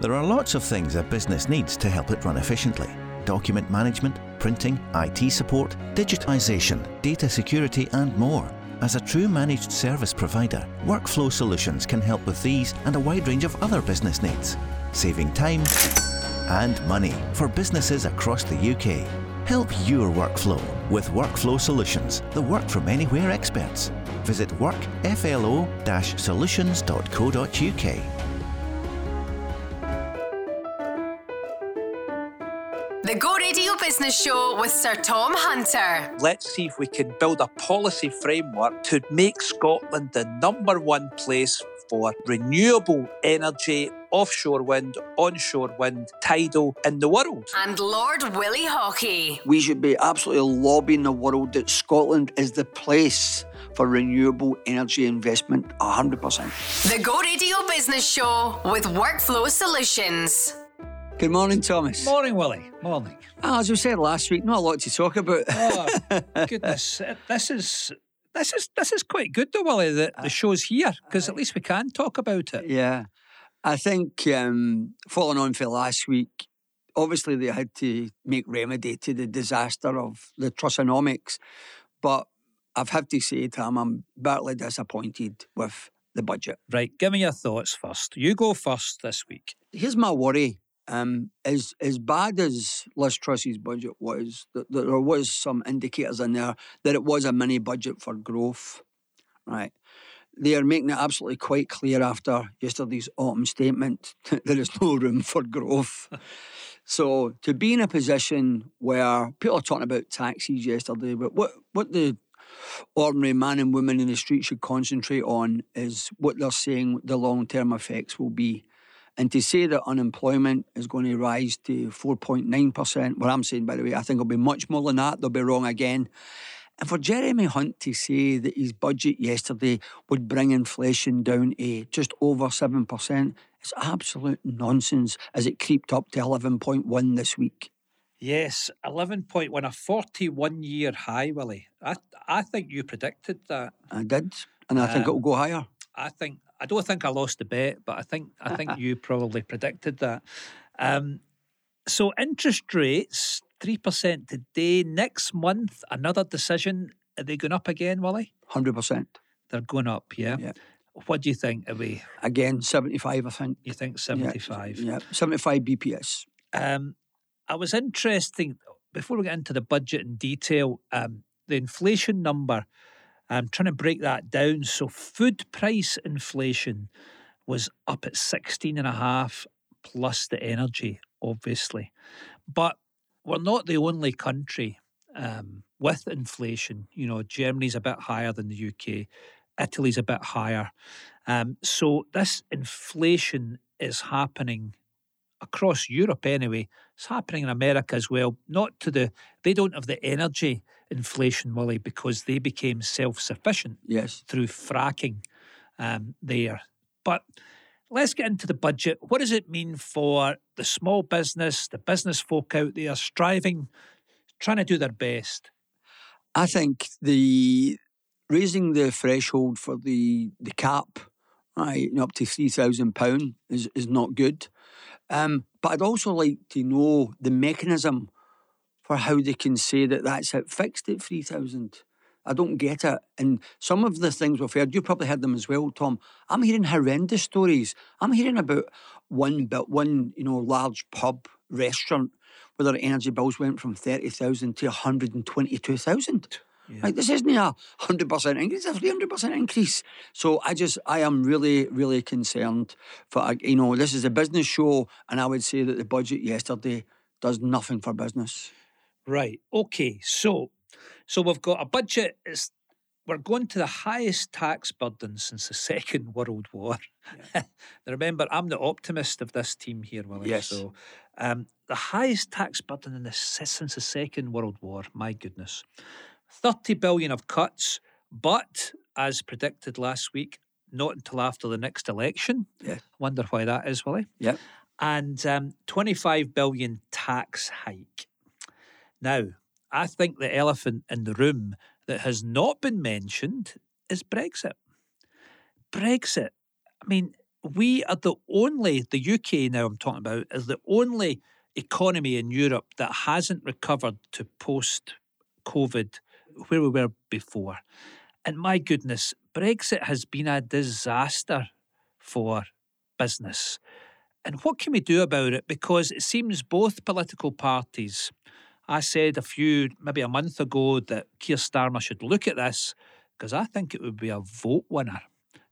There are lots of things a business needs to help it run efficiently document management, printing, IT support, digitisation, data security, and more. As a true managed service provider, Workflow Solutions can help with these and a wide range of other business needs, saving time and money for businesses across the UK. Help your workflow with Workflow Solutions, the work from anywhere experts. Visit workflo-solutions.co.uk. The Go Radio Business Show with Sir Tom Hunter. Let's see if we can build a policy framework to make Scotland the number one place for renewable energy, offshore wind, onshore wind, tidal in the world. And Lord Willie Haughey. We should be absolutely lobbying the world that Scotland is the place for renewable energy investment 100%. The Go Radio Business Show with Workflow Solutions. Good morning, Thomas. Morning, Willie. Morning. Ah, as we said last week, not a lot to talk about. Oh, goodness. This is. This is this is quite good though, Willie. That the show's here because at least we can talk about it. yeah. I think um, following on from last week, obviously they had to make remedy to the disaster of the Trussonomics, but I've had to say, Tom, I'm bitterly disappointed with the budget. Right, give me your thoughts first. You go first this week. Here's my worry. Um, as as bad as Liz Truss's budget was, that there was some indicators in there that it was a mini budget for growth. Right, they are making it absolutely quite clear after yesterday's autumn statement that there is no room for growth. so to be in a position where people are talking about taxes yesterday, but what what the ordinary man and woman in the street should concentrate on is what they're saying the long term effects will be. And to say that unemployment is going to rise to 4.9%, what I'm saying, by the way, I think it'll be much more than that. They'll be wrong again. And for Jeremy Hunt to say that his budget yesterday would bring inflation down to just over 7%, it's absolute nonsense as it creeped up to 11.1 this week. Yes, eleven point one, a forty-one year high, Willie. I I think you predicted that. I did, and I think Um, it'll go higher. I think I don't think I lost the bet, but I think I think you probably predicted that. Um, so interest rates three percent today. Next month, another decision. Are they going up again, Willie? 100%. They're going up, yeah. Yeah. What do you think? Are we? Again, 75, I think. You think seventy-five? Yeah, 75 BPS. Um, I was interesting before we get into the budget in detail. Um, the inflation number. I'm trying to break that down. So food price inflation was up at 16 and a half plus the energy, obviously. But we're not the only country um, with inflation. You know, Germany's a bit higher than the UK. Italy's a bit higher. Um, so this inflation is happening across Europe anyway. It's happening in America as well. Not to the they don't have the energy inflation, Willie, because they became self sufficient Yes. through fracking um, there. But let's get into the budget. What does it mean for the small business, the business folk out there striving, trying to do their best? I think the raising the threshold for the the cap, I, up to £3,000 is, is not good. Um, but I'd also like to know the mechanism for how they can say that that's it fixed at 3,000. I don't get it. And some of the things we've heard, you probably heard them as well, Tom. I'm hearing horrendous stories. I'm hearing about one but one, you know, large pub restaurant where their energy bills went from 30,000 to 122,000. Yeah. Like this isn't a hundred percent increase; a three hundred percent increase. So I just, I am really, really concerned. For uh, you know, this is a business show, and I would say that the budget yesterday does nothing for business. Right. Okay. So, so we've got a budget. It's we're going to the highest tax burden since the Second World War. Yeah. remember, I'm the optimist of this team here, Willie. Yes. So, um, the highest tax burden in the, since the Second World War. My goodness thirty billion of cuts, but as predicted last week, not until after the next election. Yeah. Wonder why that is, Willie. Yep. And um, 25 billion tax hike. Now, I think the elephant in the room that has not been mentioned is Brexit. Brexit. I mean, we are the only, the UK now I'm talking about, is the only economy in Europe that hasn't recovered to post COVID where we were before. And my goodness, Brexit has been a disaster for business. And what can we do about it? Because it seems both political parties, I said a few, maybe a month ago, that Keir Starmer should look at this because I think it would be a vote winner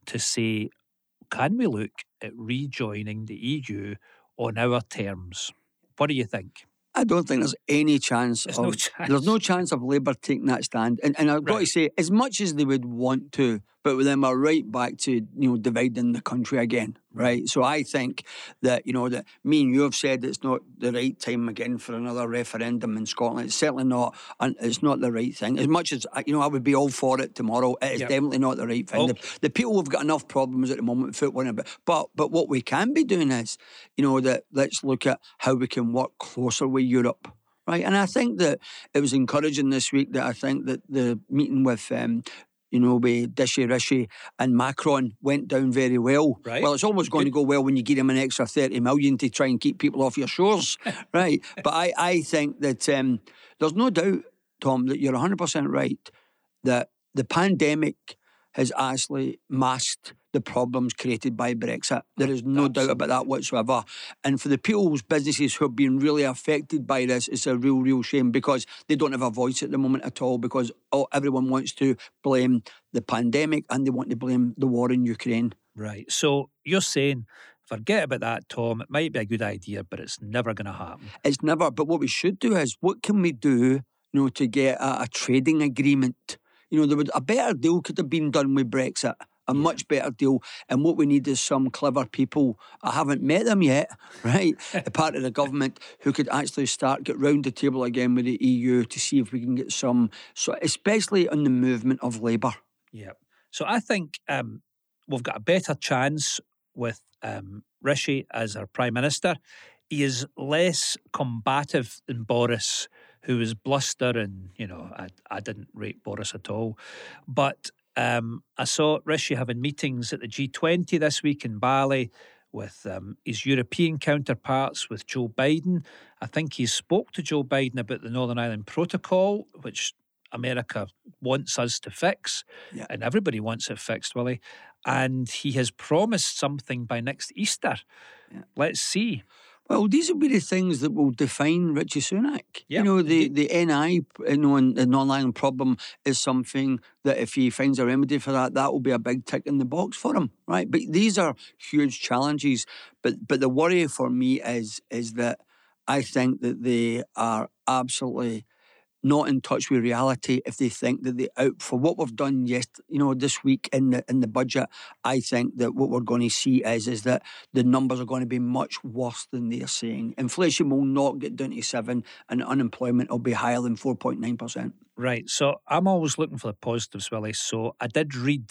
to say, can we look at rejoining the EU on our terms? What do you think? I don't think there's any chance. There's of, no chance. There's no chance of Labour taking that stand. And, and I've got to say, as much as they would want to, but then we're right back to you know dividing the country again, right? So I think that you know that me and you have said it's not the right time again for another referendum in Scotland. It's certainly not, and it's not the right thing. As much as I- you know, I would be all for it tomorrow. It is Yep. definitely not the right thing. Okay. The, the people have got enough problems at the moment football, but but but what we can be doing is, you know, that let's look at how we can work closer with Europe right? And I think that it was encouraging this week that I think that the meeting with, um, you know, with Dishy Rishi and Macron went down very well. Right. Well, it's almost going to go well when you give them an extra 30 million to try and keep people off your shores, right? But I, I think that um, there's no doubt, Tom, that you're 100% right that the pandemic has actually masked the problems created by Brexit. There is no doubt about that whatsoever. And for the people's businesses who have been really affected by this, it's a real, real shame because they don't have a voice at the moment at all because oh, everyone wants to blame the pandemic and they want to blame the war in Ukraine. Right. So you're saying, forget about that, Tom. It might be a good idea, but it's never going to happen. It's never, but what we should do is what can we do, you know, to get a, a trading agreement? You know, there would a better deal could have been done with Brexit. A much better deal. And what we need is some clever people. I haven't met them yet, right? a part of the government who could actually start get round the table again with the EU to see if we can get some so especially on the movement of labour. Yeah. So I think um, we've got a better chance with um, Rishi as our Prime Minister. He is less combative than Boris, who was bluster and, you know, I, I didn't rate Boris at all. But um, I saw Rishi having meetings at the G20 this week in Bali with um, his European counterparts, with Joe Biden. I think he spoke to Joe Biden about the Northern Ireland Protocol, which America wants us to fix, Yeah. and everybody wants it fixed, Willie. And he has promised something by next Easter. Yeah. Let's see. Well, these will be the things that will define Rishi Sunak. Yeah, you know, the, the NI, you know, and the non-lying problem is something that if he finds a remedy for that, that will be a big tick in the box for him, right? But these are huge challenges. But but the worry for me is is that I think that they are absolutely not in touch with reality if they think that they out for what we've done yes you know this week in the in the budget I think that what we're going to see is is that the numbers are going to be much worse than they're saying inflation will not get down to 7 and unemployment will be higher than 4.9% Right. So I'm always looking for the positives, Willie. So I did read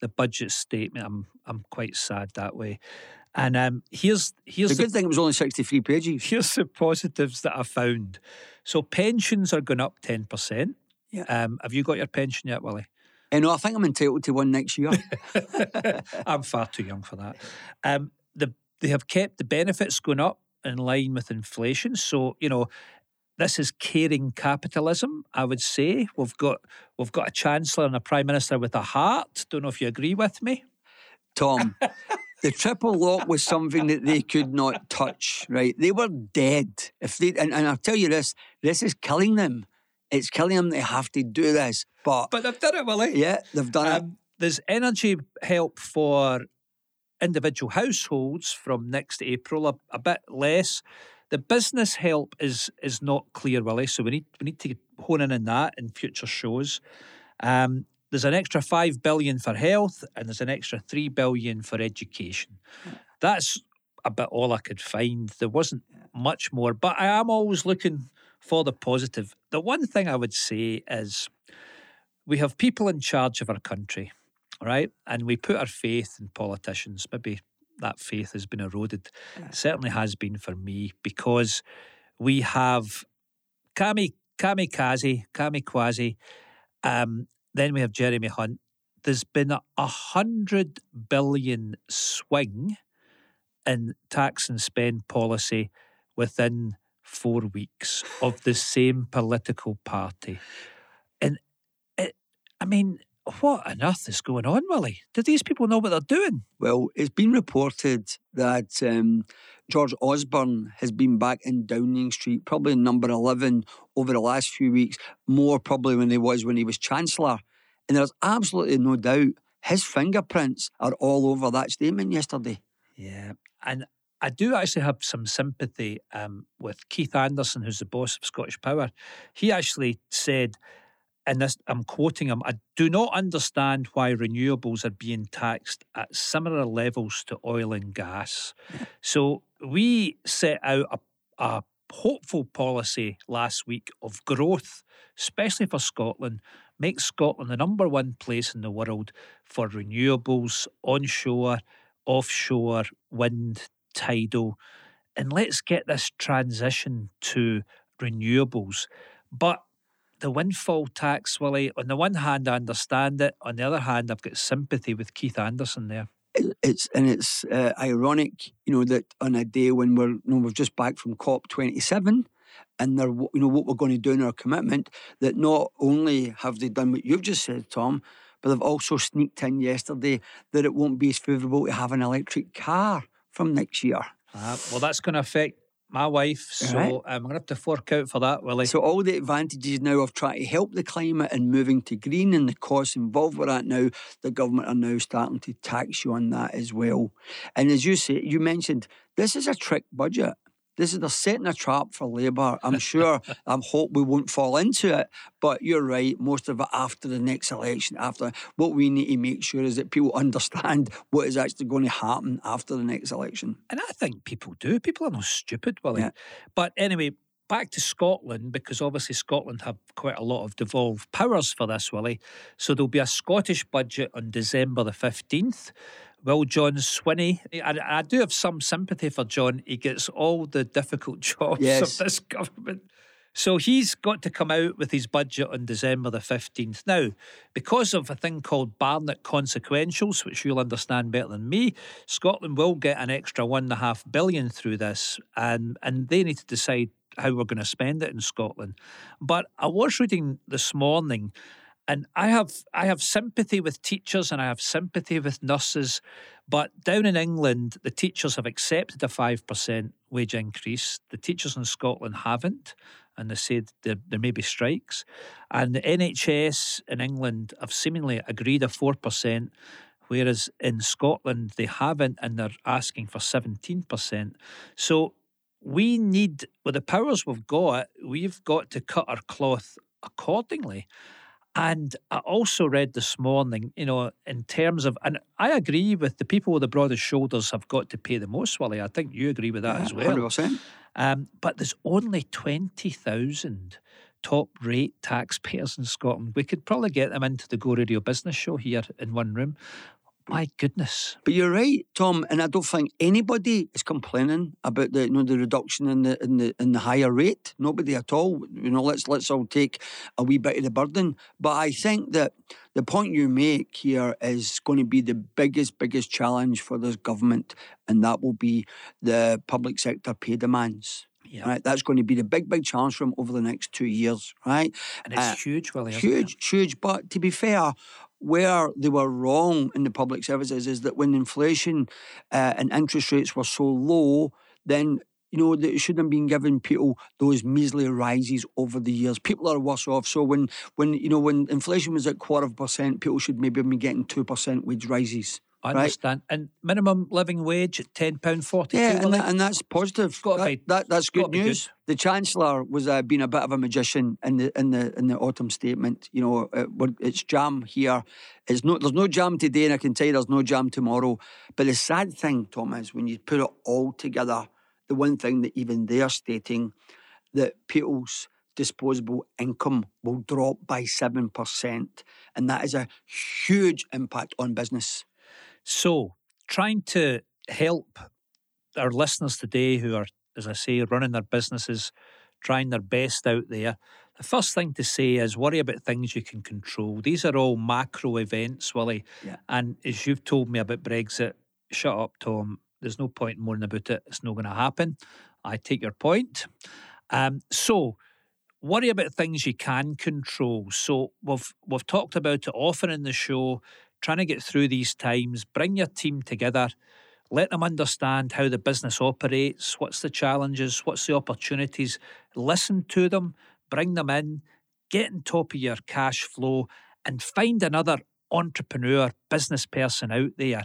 the budget statement. I'm I'm quite sad that way. And um, here's here's the the good thing it was only 63 pages here's the positives that I found. So pensions are going up ten percent. Yeah. Um, have you got your pension yet, Willie? you know I think I'm entitled to one next year I'm far too young for that. Um, the, they have kept the benefits going up in line with inflation. So you know, this is caring capitalism. I would say we've got we've got a chancellor and a prime minister with a heart. Don't know if you agree with me. Tom, the triple lock was something that they could not touch, right? They were dead. If they and, and I'll tell you this, this is killing them. It's killing them. They have to do this. But, But they've done it, Willie. yeah, they've done it. Um, there's energy help for individual households from next April, a, a bit less. The business help is is not clear, Willie. So we need we need to hone in on that in future shows. Um, there's an extra five billion for health, and there's an extra three billion for education. That's about all I could find. There wasn't much more, but I am always looking for the positive. The one thing I would say is we have people in charge of our country, right? And we put our faith in politicians. Maybe that faith has been eroded. It certainly has been for me because we have Kami kamikaze, kamikaze. Um, then we have Jeremy Hunt there's been a, hundred billion swing in tax and spend policy within four weeks of the same political party. And it, I mean, what on earth is going on, Willie? Do these people know what they're doing? Well, it's been reported that um, George Osborne has been back in Downing Street, probably number 11 over the last few weeks, more probably than he was when he was Chancellor. And there's absolutely no doubt his fingerprints are all over that statement yesterday. Yeah. And I do actually have some sympathy um, with Keith Anderson, who's the boss of Scottish Power. He actually said, and this, I'm quoting him, I do not understand why renewables are being taxed at similar levels to oil and gas. So we set out a, a hopeful policy last week of growth, especially for Scotland, make Scotland the number one place in the world for renewables, onshore, offshore, wind, tidal. And let's get this transition to renewables. But the windfall tax, Willie, on the one hand, I understand it. On the other hand, I've got sympathy with Keith Anderson there. It's and it's uh, ironic, you know, that on a day when we're you know, we're just back from COP twenty seven, and they're you know what we're going to do in our commitment, that not only have they done what you've just said, Tom, but they've also sneaked in yesterday that it won't be as favourable to have an electric car from next year. Uh, well, that's going to affect my wife, so right. I'm going to have to fork out for that, Willie. So all the advantages now of trying to help the climate and moving to green and the costs involved with that now, the government are now starting to tax you on that as well. And as you say, you mentioned, this is a trick budget. This is they're setting a trap for Labour. I'm sure. I hope we won't fall into it. But you're right. Most of it after the next election. After what we need to make sure is that people understand what is actually going to happen after the next election. And I think people do. People are not stupid, Willie. Yeah. But anyway, back to Scotland because obviously Scotland have quite a lot of devolved powers for this, Willie. So there'll be a Scottish budget on December the 15th. Will John Swinney. I, I do have some sympathy for John. He gets all the difficult jobs yes. of this government. So he's got to come out with his budget on December the 15th. Now, because of a thing called Barnett consequentials, which you'll understand better than me, Scotland will get an extra one and a half billion through this, and, and they need to decide how we're going to spend it in Scotland. But I was reading this morning and I have I have sympathy with teachers and I have sympathy with nurses, but down in England, the teachers have accepted a five percent wage increase. The teachers in Scotland haven't, and they said there, there may be strikes. And the NHS in England have seemingly agreed a four percent, whereas in Scotland they haven't, and they're asking for seventeen percent. So we need, with the powers we've got, we've got to cut our cloth accordingly. And I also read this morning, you know, in terms of, and I agree with the people with the broadest shoulders have got to pay the most, Willie. I think you agree with that yeah, as well. 100%. Um, but there's only 20,000 top rate taxpayers in Scotland. We could probably get them into the Go Radio business show here in one room. My goodness. But you're right, Tom, and I don't think anybody is complaining about the you know the reduction in the in the in the higher rate. Nobody at all. You know, let's let's all take a wee bit of the burden. But I think that the point you make here is going to be the biggest, biggest challenge for this government, and that will be the public sector pay demands. Yeah. Right, that's going to be the big, big challenge for them over the next two years, right? And it's uh, huge, Willie. Huge, huge. But to be fair, where they were wrong in the public services is that when inflation uh, and interest rates were so low, then you know, they shouldn't have been giving people those measly rises over the years. People are worse off. So when, when you know, when inflation was at quarter of a percent, people should maybe have been getting two percent wage rises. I understand. And minimum living wage at ten pound forty. Yeah, and, that, and, that's positive. That, that, that's good news. Good. The chancellor was uh, being a bit of a magician in the in the in the autumn statement. You know, it, it's jam here. It's no, there's no jam today, and I can tell you there's no jam tomorrow. But the sad thing, Tom, is when you put it all together, the one thing that even they're stating that people's disposable income will drop by 7%. And that is a huge impact on business. So, trying to help our listeners today who are, as I say, running their businesses, trying their best out there, The first thing to say is worry about things you can control. These are all macro events, Willie. Yeah. And as you've told me about Brexit, shut up, Tom. There's no point in moaning about it. It's not going to happen. I take your point. Um, so worry about things you can control. So we've we've talked about it often in the show, trying to get through these times, bring your team together, let them understand how the business operates, what's the challenges, what's the opportunities, listen to them, bring them in, get on top of your cash flow, and find another entrepreneur, business person out there.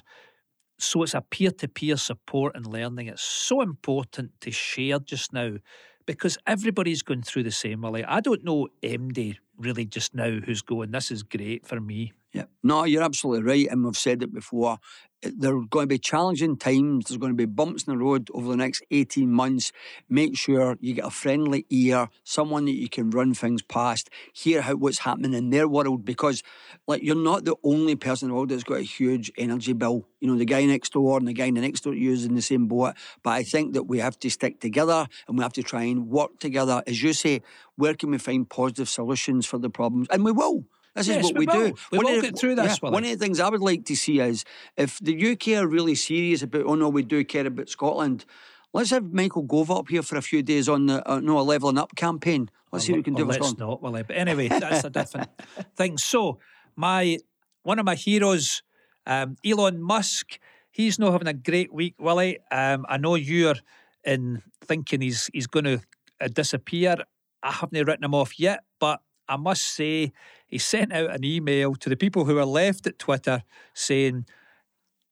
So it's a peer to peer support and learning. It's so important to share just now because everybody's going through the same. Willie, I don't know MD really just now who's going, this is great for me. Yeah. No, you're absolutely right. And we've said it before. Eh, there are going to be challenging times. There's going to be bumps in the road over the next 18 months. Make sure you get a friendly ear, someone that you can run things past, hear how what's happening in their world, because like you're not the only person in the world that's got a huge energy bill. You know, the guy next door and the guy next door is in the same boat. But I think that we have to stick together and we have to try and work together. As you say, where can we find positive solutions for the problems? And we will. This Yes, is what we we, do. We will get through this, Willie. One of the things I would like to see is if the UK are really serious about, oh no, we do care about Scotland. Let's have Michael Gove up here for a few days on the uh, no a levelling up campaign. Let's see what we can Or do let's not, Willie. But anyway, that's a different thing. So, my one of my heroes, um, Elon Musk, he's not having a great week, Willie. Um, I know you're in thinking he's he's going to uh, disappear. I haven't written him off yet, but I must say he sent out an email to the people who are left at Twitter saying,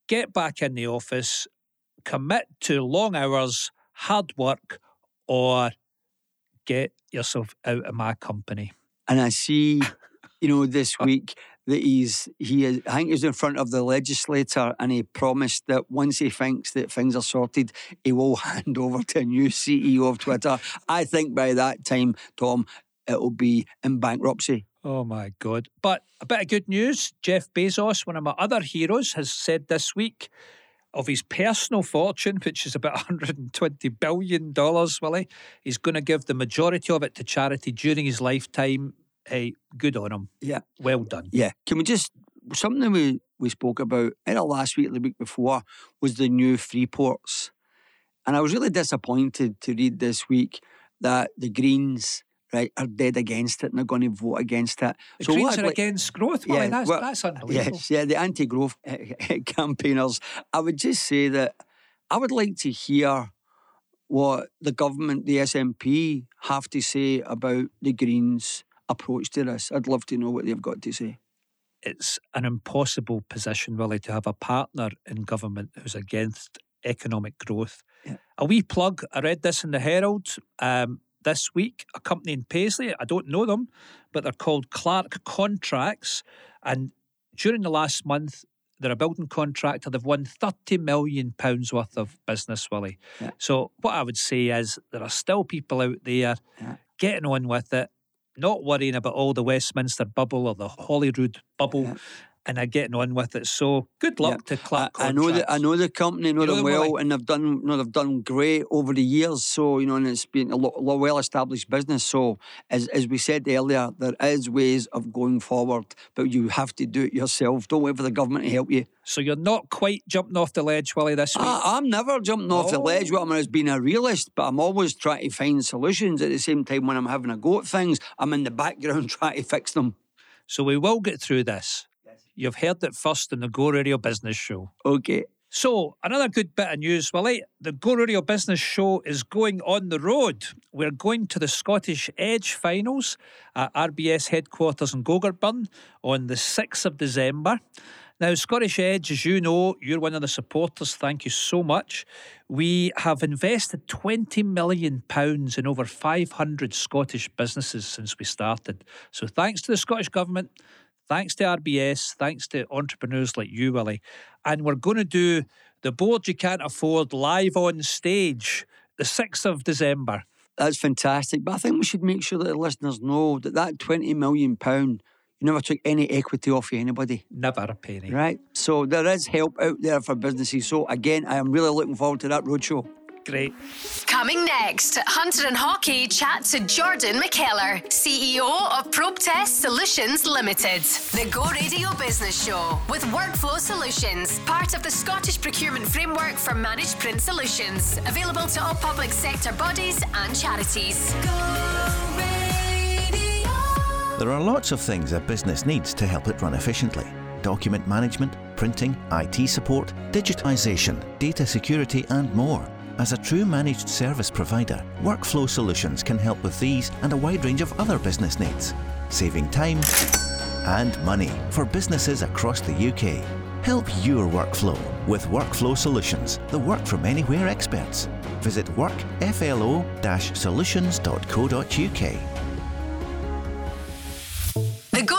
"Get back in the office, commit to long hours, hard work, or." Get yourself out of my company. And I see, you know, this week that he's he is I think he's in front of the legislator and he promised that once he thinks that things are sorted, he will hand over to a new CEO of Twitter. I think by that time, Tom, it'll be in bankruptcy. Oh my God. But a bit of good news Jeff Bezos, one of my other heroes, has said this week of his personal fortune, which is about $120 billion, Willie, he's going to give the majority of it to charity during his lifetime. Hey, good on him. Yeah. Well done. Yeah. Can we just something we, we spoke about either last week or the week before was the new free ports. And I was really disappointed to read this week that the Greens right are dead against it and they're going to vote against it. The what Greens are like- against growth. Yeah, that's, well, that's unbelievable. Yes, yeah, the anti-growth campaigners. I would just say that I would like to hear what the government, the SNP, have to say about the Greens' approach to this. I'd love to know what they've got to say. it's an impossible position, really, to have a partner in government who's against economic growth. Yeah. A wee plug, I read this in the Herald um, this week, a company in Paisley, I don't know them, but they're called Clark Contracts. And during the last month, they're a building contractor. They've won £30 million worth of business, Willie. Yeah. So, what I would say is there are still people out there Yeah. getting on with it, not worrying about all the Westminster bubble or the Holyrood bubble, Yeah. And are getting on with it. So, good luck to I, Clark I know that I know the company, know You know them well, well, and they've done you know, they've done great over the years. So you know, and it's been a, lo- lo- well-established business. So as as we said earlier, there is ways of going forward, but you have to do it yourself. Don't wait for the government to help you. So, you're not quite jumping off the ledge, Willie, this week. I, I'm never jumping off the ledge. What I'm as being a realist, but I'm always trying to find solutions. At the same time, when I'm having a go at things, I'm in the background trying to fix them. So, we will get through this. You've heard it first in the Go Radio Business Show. Okay. So, another good bit of news, Willie. The Go Radio Business Show is going on the road. We're going to the Scottish Edge finals at RBS headquarters in Gogarburn on the 6th of December. Now, Scottish Edge, as you know, you're one of the supporters. Thank you so much. We have invested £20 million in over 500 Scottish businesses since we started. So, thanks to the Scottish Government, thanks to RBS, thanks to entrepreneurs like you, Willie. And we're going to do the board you can't afford live on stage the 6th of December. That's fantastic. But I think we should make sure that the listeners know that that twenty million pound, you never took any equity off of anybody. Never a penny. Right. So there is help out there for businesses. So again, I am really looking forward to that roadshow. Great. Coming next, Hunter and Haughey chat to Jordan Mackellar, CEO of Probe Test Solutions Limited. The Go Radio Business Show with Workflow Solutions, part of the Scottish Procurement Framework for Managed Print Solutions, available to all public sector bodies and charities. There are lots of things a business needs to help it run efficiently document management, printing, IT support, digitisation, data security, and more. As a true managed service provider, Workflow Solutions can help with these and a wide range of other business needs, saving time and money for businesses across the UK. Help your workflow with Workflow Solutions, the work from anywhere experts. Visit workflo-solutions.co.uk.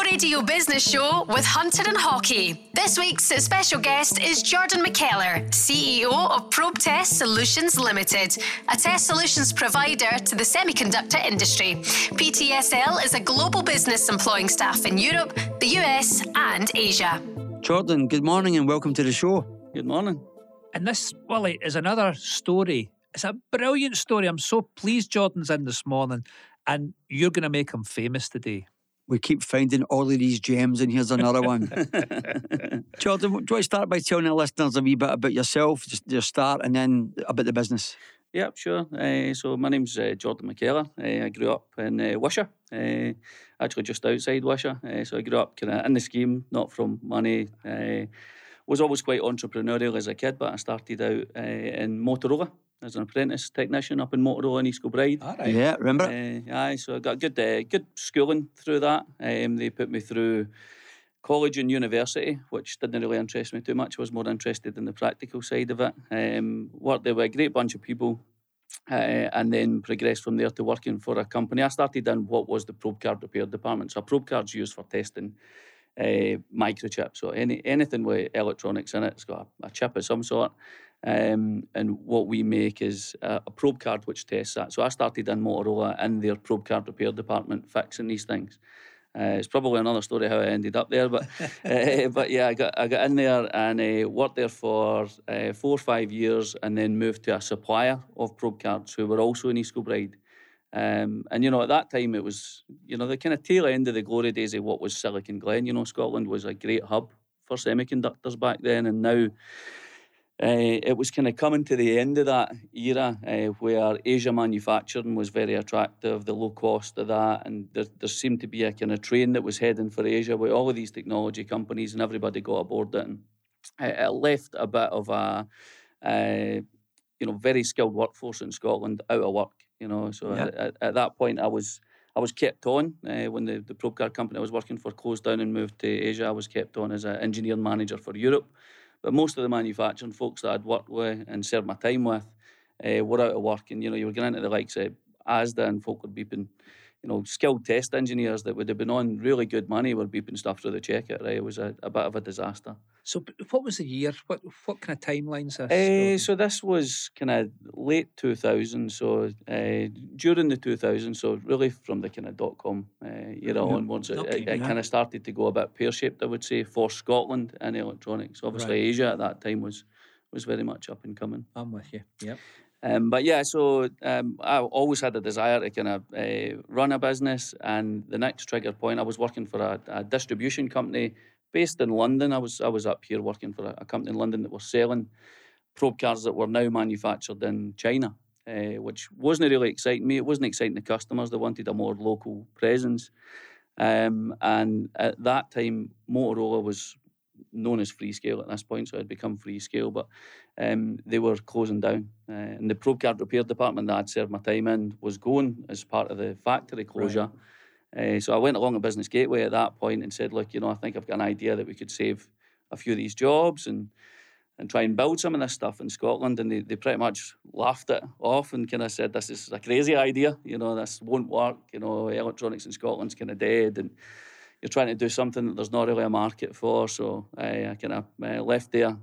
The Go Radio Business Show with Hunter and Haughey. This week's special guest is Jordan Mackellar, CEO of Probe Test Solutions Limited, a test solutions provider to the semiconductor industry. PTSL is a global business employing staff in Europe, the US, and Asia. Jordan, good morning and welcome to the show. Good morning. And this, Willie, is another story. It's a brilliant story. I'm so pleased Jordan's in this morning, and you're going to make him famous today. We keep finding all of these gems, and here's another one. Jordan, do you want to start by telling our listeners a wee bit about yourself, just your start, and then about the business? Yep, sure. Uh, so my name's uh, Jordan Mackellar. Uh, I grew up in uh, Wishaw, uh, actually just outside Wishaw. Uh, so I grew up kind of in the scheme, not from money. Uh, was always quite entrepreneurial as a kid, but I started out uh, in Motorola as an apprentice technician up in Motorola in East Kilbride. All right. Yeah, remember? Uh, aye, so I got good uh, good schooling through that. Um, they put me through college and university, which didn't really interest me too much. I was more interested in the practical side of it. Um, worked there with a great bunch of people, uh, and then progressed from there to working for a company. I started in what was the probe card repair department. So a probe card's used for testing uh, microchips. So any anything with electronics in it, it's got a, a chip of some sort. Um, and what we make is a, a probe card which tests that. So I started in Motorola in their probe card repair department fixing these things. Uh, it's probably another story how I ended up there, but uh, but yeah, I got I got in there and uh, worked there for uh, four or five years, and then moved to a supplier of probe cards who were also in East Kilbride. Um, and you know, at that time, it was you know the kind of tail end of the glory days of what was Silicon Glen. You know, Scotland was a great hub for semiconductors back then, and now uh, it was kind of coming to the end of that era uh, where Asia manufacturing was very attractive, the low cost of that, and there, there seemed to be a kind of train that was heading for Asia with all of these technology companies, and everybody got aboard it. And it, it left a bit of a, uh, you know, very skilled workforce in Scotland out of work. You know, so Yeah. at, at that point, I was. I was kept on uh, when the, the probe card company I was working for closed down and moved to Asia. I was kept on as an engineering manager for Europe. But most of the manufacturing folks that I'd worked with and served my time with uh, were out of work. And, you know, you were getting into the likes of ASDA and folk were beeping, you know, skilled test engineers that would have been on really good money were beeping stuff through the checker, right? It was a, a bit of a disaster. So, what was the year? What what kind of timelines? This? Uh, so this was kind of late 2000, so uh, during the 2000s, so really from the kind of dot com uh, era onwards, it, Okay, it, it yeah. kind of started to go a bit pear shaped, I would say, for Scotland and electronics. Obviously, Right. Asia at that time was was very much up and coming. I'm with you. Yep. Um, but yeah, so um, I always had a desire to kind of uh, run a business, and the next trigger point, I was working for a, a distribution company based in London. I was I was up here working for a, a company in London that was selling probe cards that were now manufactured in China, uh, which wasn't really exciting me. It wasn't exciting the customers. They wanted a more local presence. Um, and at that time, Motorola was known as Freescale at this point, so it had become Freescale, but um, they were closing down. Uh, and the probe card repair department that I'd served my time in was going as part of the factory closure. Uh, so I went along a business gateway at that point and said, look, you know, I think I've got an idea that we could save a few of these jobs and and try and build some of this stuff in Scotland. And they, they pretty much laughed it off and kind of said, this is a crazy idea. You know, this won't work. You know, electronics in Scotland's kind of dead. And you're trying to do something that there's not really a market for. So I, I kind of uh, left there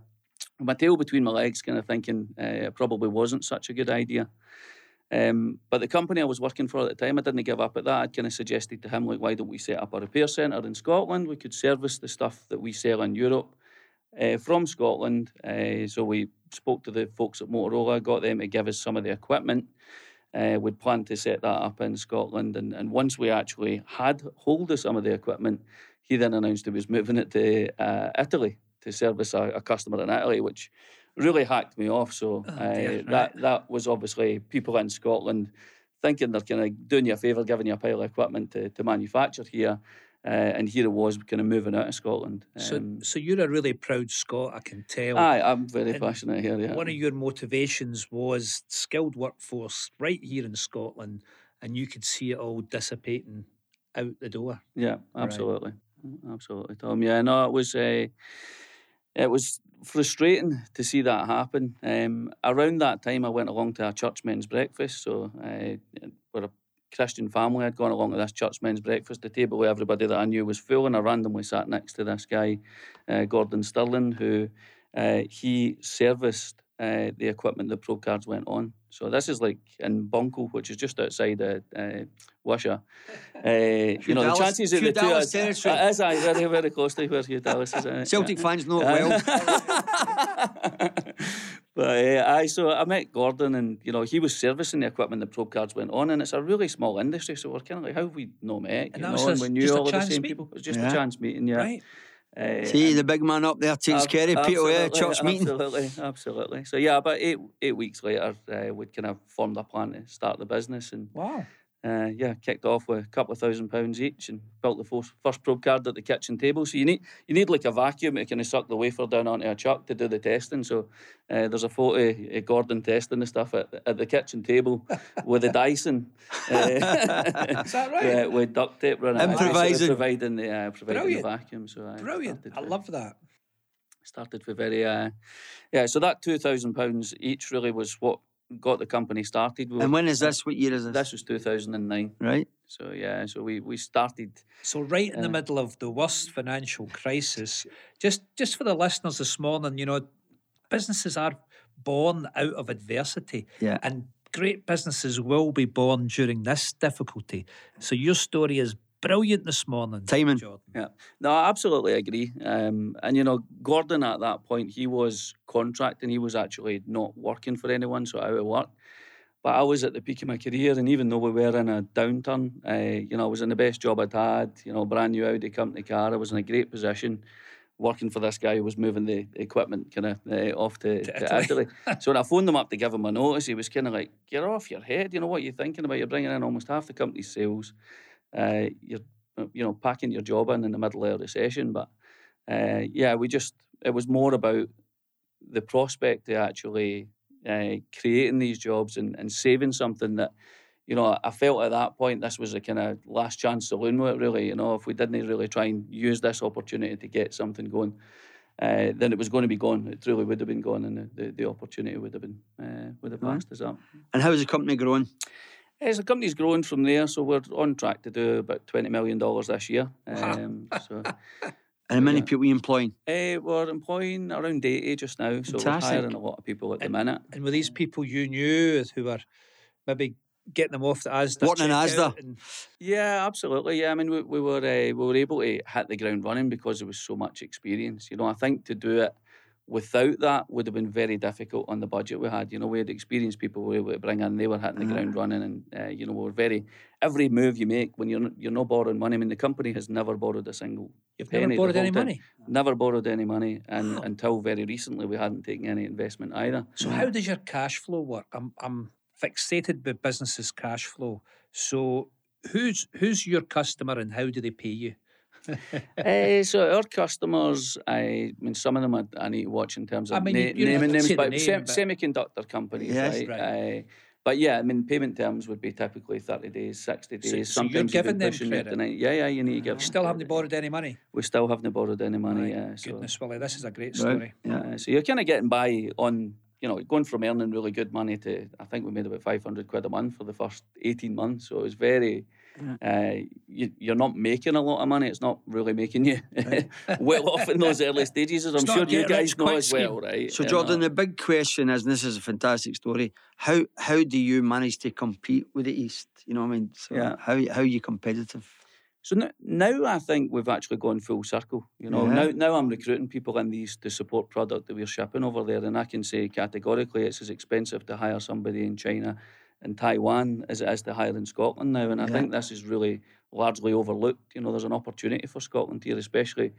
my tail between my legs, kind of thinking uh, it probably wasn't such a good idea. Um, but the company I was working for at the time, I didn't give up at that. I'd kind of suggested to him, like, why don't we set up a repair centre in Scotland? We could service the stuff that we sell in Europe uh, from Scotland. So we spoke to the folks at Motorola, got them to give us some of the equipment. Uh, we'd planned to set that up in Scotland, and, and once we actually had hold of some of the equipment, he then announced he was moving it to uh, Italy to service a, a, customer in Italy, which really hacked me off. So oh, dear, uh, that that was obviously people in Scotland thinking they're kind of doing you a favour, giving you a pile of equipment to, to manufacture here. Uh, and here it was kind of moving out of Scotland. Um, so, so you're a really proud Scot, I can tell. Aye, I'm very and passionate here. Yeah. One of your motivations was skilled workforce right here in Scotland, and you could see it all dissipating out the door. Yeah, absolutely, right. absolutely, Tom. Yeah, no, it was. Uh, it was frustrating to see that happen. Um, around that time, I went along to a church men's breakfast. So uh, we're a Christian family. I'd gone along to this church men's breakfast. The table of everybody that I knew was full, and I randomly sat next to this guy, uh, Gordon Sterling, who uh, he serviced uh, the equipment the Probe cards went on. So this is like in Bonkle, which is just outside of uh, Wishaw. Uh, you know, the chances that the two Dallas territory. It is, aye, very, very close to where Hugh Dallas is. Uh, Celtic yeah. fans know it well. but uh, aye, so I met Gordon, and you know, he was servicing the equipment the probe cards went on, and it's a really small industry, so we're kind of like, how have we not met? And, you know, and we knew all of the same meeting. people. It was just yeah. a chance meeting, yeah. Right. Uh, See the big man up there takes care of people. Yeah, church meeting. Absolutely, absolutely. So yeah, about eight eight weeks later, uh, we'd kind of formed a plan to start the business, and wow, uh, yeah, kicked off with a couple of thousand pounds each and built the first, first probe card at the kitchen table. So you need you need like a vacuum to kind of suck the wafer down onto a chuck to do the testing. So uh, there's a photo of Gordon testing the stuff at, at the kitchen table with the Dyson. Uh, Is that right? Yeah, with duct tape running. Improvising. providing the, uh, providing the vacuum. So I Brilliant. I love that. Started with very, uh, yeah, so that £2,000 each really was what got the company started. We and when is this? What year is this? This was 2009. Right. So yeah, so we, we started. So right in uh, the middle of the worst financial crisis, just just for the listeners this morning, you know, businesses are born out of adversity. Yeah. And great businesses will be born during this difficulty. So your story is brilliant this morning. Timing. Jordan. Yeah. No, I absolutely agree. Um, and, you know, Gordon at that point, he was contracting. He was actually not working for anyone, so out of work. But I was at the peak of my career, and even though we were in a downturn, uh, you know, I was in the best job I'd had, you know, brand new Audi company car. I was in a great position working for this guy who was moving the equipment kind of uh, off to, to, to Italy. so when I phoned him up to give him a notice, he was kind of like, "Get off your head! You know what you're thinking about? You're bringing in almost half the company's sales uh, you're you know packing your job in in the middle of a recession. But uh, yeah, we just it was more about the prospect of actually uh, creating these jobs and, and saving something that you know I felt at that point this was a kind of last chance saloon it really. You know, if we didn't really try and use this opportunity to get something going. Uh, then it was going to be gone. It truly would have been gone, and the, the, the opportunity would have been uh, would have passed us up. And how is the company growing? As the company's growing from there, so we're on track to do about twenty million dollars this year. Um, so. And how many yeah. people are you employing? Uh, we're employing around 80 just now, so Fantastic. we're hiring a lot of people at and, the minute. And were these people you knew who were maybe getting them off the Asda? What an Asda? And... Yeah, absolutely. Yeah, I mean, we, we were uh, we were able to hit the ground running because there was so much experience. You know, I think to do it without that would have been very difficult on the budget we had. You know, we had experienced people we were able to bring in; they were hitting the ground mm. running, and uh, you know, we were very every move you make when you're not, you're not borrowing money. I mean, the company has never borrowed a single. You've never borrowed any money. Never borrowed any money, and wow. until very recently, we hadn't taken any investment either. So, how does your cash flow work? I'm I'm fixated with businesses' cash flow. So, who's who's your customer, and how do they pay you? Uh, so our customers, I mean, some of them I, I need to watch in terms of I mean, na- naming names, but, name, sem- but, semiconductor companies, yes, right? right. Uh, but yeah, I mean, payment terms would be typically 30 days, 60 days. So, Sometimes so you're giving them credit? Yeah, yeah, you need to give You still haven't borrowed any money? We still haven't borrowed any money, right. yeah. So. Goodness, Willie, this is a great story. Right. Yeah, so you're kind of getting by on, you know, going from earning really good money to, I think we made about 500 quid a month for the first 18 months. So it was very, uh, you, are not making a lot of money. It's not really making you well off in those early stages, as I'm sure you guys know as well, right? So, Jordan, the big question is, and this is a fantastic story. How how do you manage to compete with the East? You know what I mean? So yeah. How how are you competitive? So n- now I think we've actually gone full circle. You know, Yeah. now now I'm recruiting people in these to support product that we're shipping over there, and I can say categorically it's as expensive to hire somebody in China and Taiwan as it is to hire in Scotland now. And I Yeah. think this is really largely overlooked. You know, there's an opportunity for Scotland here, especially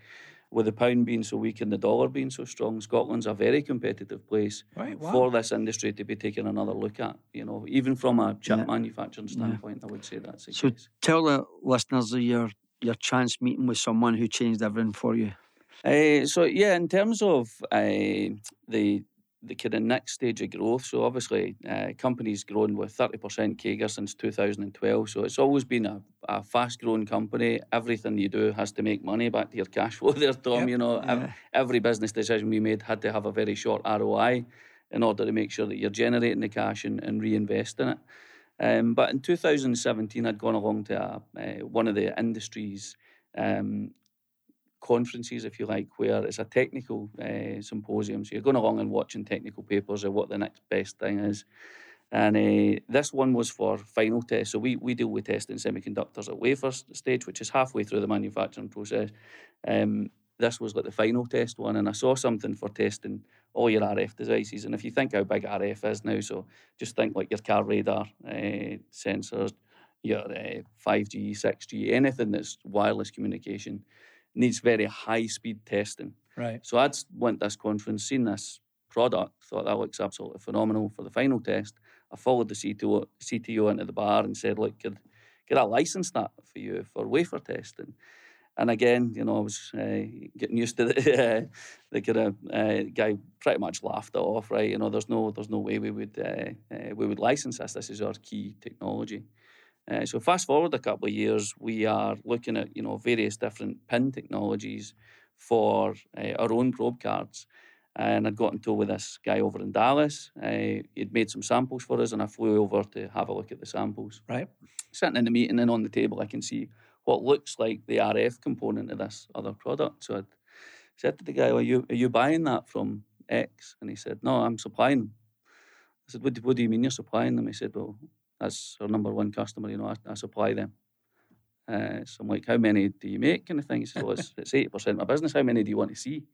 with the pound being so weak and the dollar being so strong. Scotland's a very competitive place Right, wow. for this industry to be taking another look at. You know, even from a chip Yeah. manufacturing standpoint, I would say that's the So case. tell the listeners of your your chance meeting with someone who changed everything for you. Uh, so yeah, in terms of uh, the the kind of next stage of growth, so obviously uh, companies grown with thirty percent CAGR since two thousand and twelve. So it's always been a, a fast growing company. Everything you do has to make money. Back to your cash flow there, Tom. Yep. You know, Yeah. every business decision we made had to have a very short ROI in order to make sure that you're generating the cash and, and reinvesting it. Um, but in 2017, I'd gone along to a, uh, one of the industries um, conferences, if you like, where it's a technical uh, symposium. So you're going along and watching technical papers of what the next best thing is. And uh, this one was for final test. So we, we deal with testing semiconductors at wafer stage, which is halfway through the manufacturing process. Um, this was like the final test one, and I saw something for testing all your RF devices. And if you think how big RF is now, so just think like your car radar uh, sensors, your uh, 5G, 6G, anything that's wireless communication needs very high speed testing. Right. So I'd went to this conference, seen this product, thought that looks absolutely phenomenal for the final test. I followed the CTO, CTO into the bar and said, look, could, could I license that for you for wafer testing? And again, you know, I was uh, getting used to the, uh, the kind of uh, guy pretty much laughed it off, right? You know, there's no, there's no way we would, uh, uh, we would license this. This is our key technology. Uh, so fast forward a couple of years, we are looking at you know various different pin technologies for uh, our own probe cards. And I'd got in tow with this guy over in Dallas. Uh, he'd made some samples for us, and I flew over to have a look at the samples. Right. Sitting in the meeting and on the table, I can see what looks like the RF component of this other product. So I said to the guy, "Are you are you buying that from X?" And he said, "No, I'm supplying them." I said, "What do, what do you mean you're supplying them?" He said, "Well, that's our number one customer. You know, I, I supply them." Uh, so I'm like, "How many do you make?" Kind of thing. He says, "Well, it's it's eighty percent of my business. How many do you want to see?"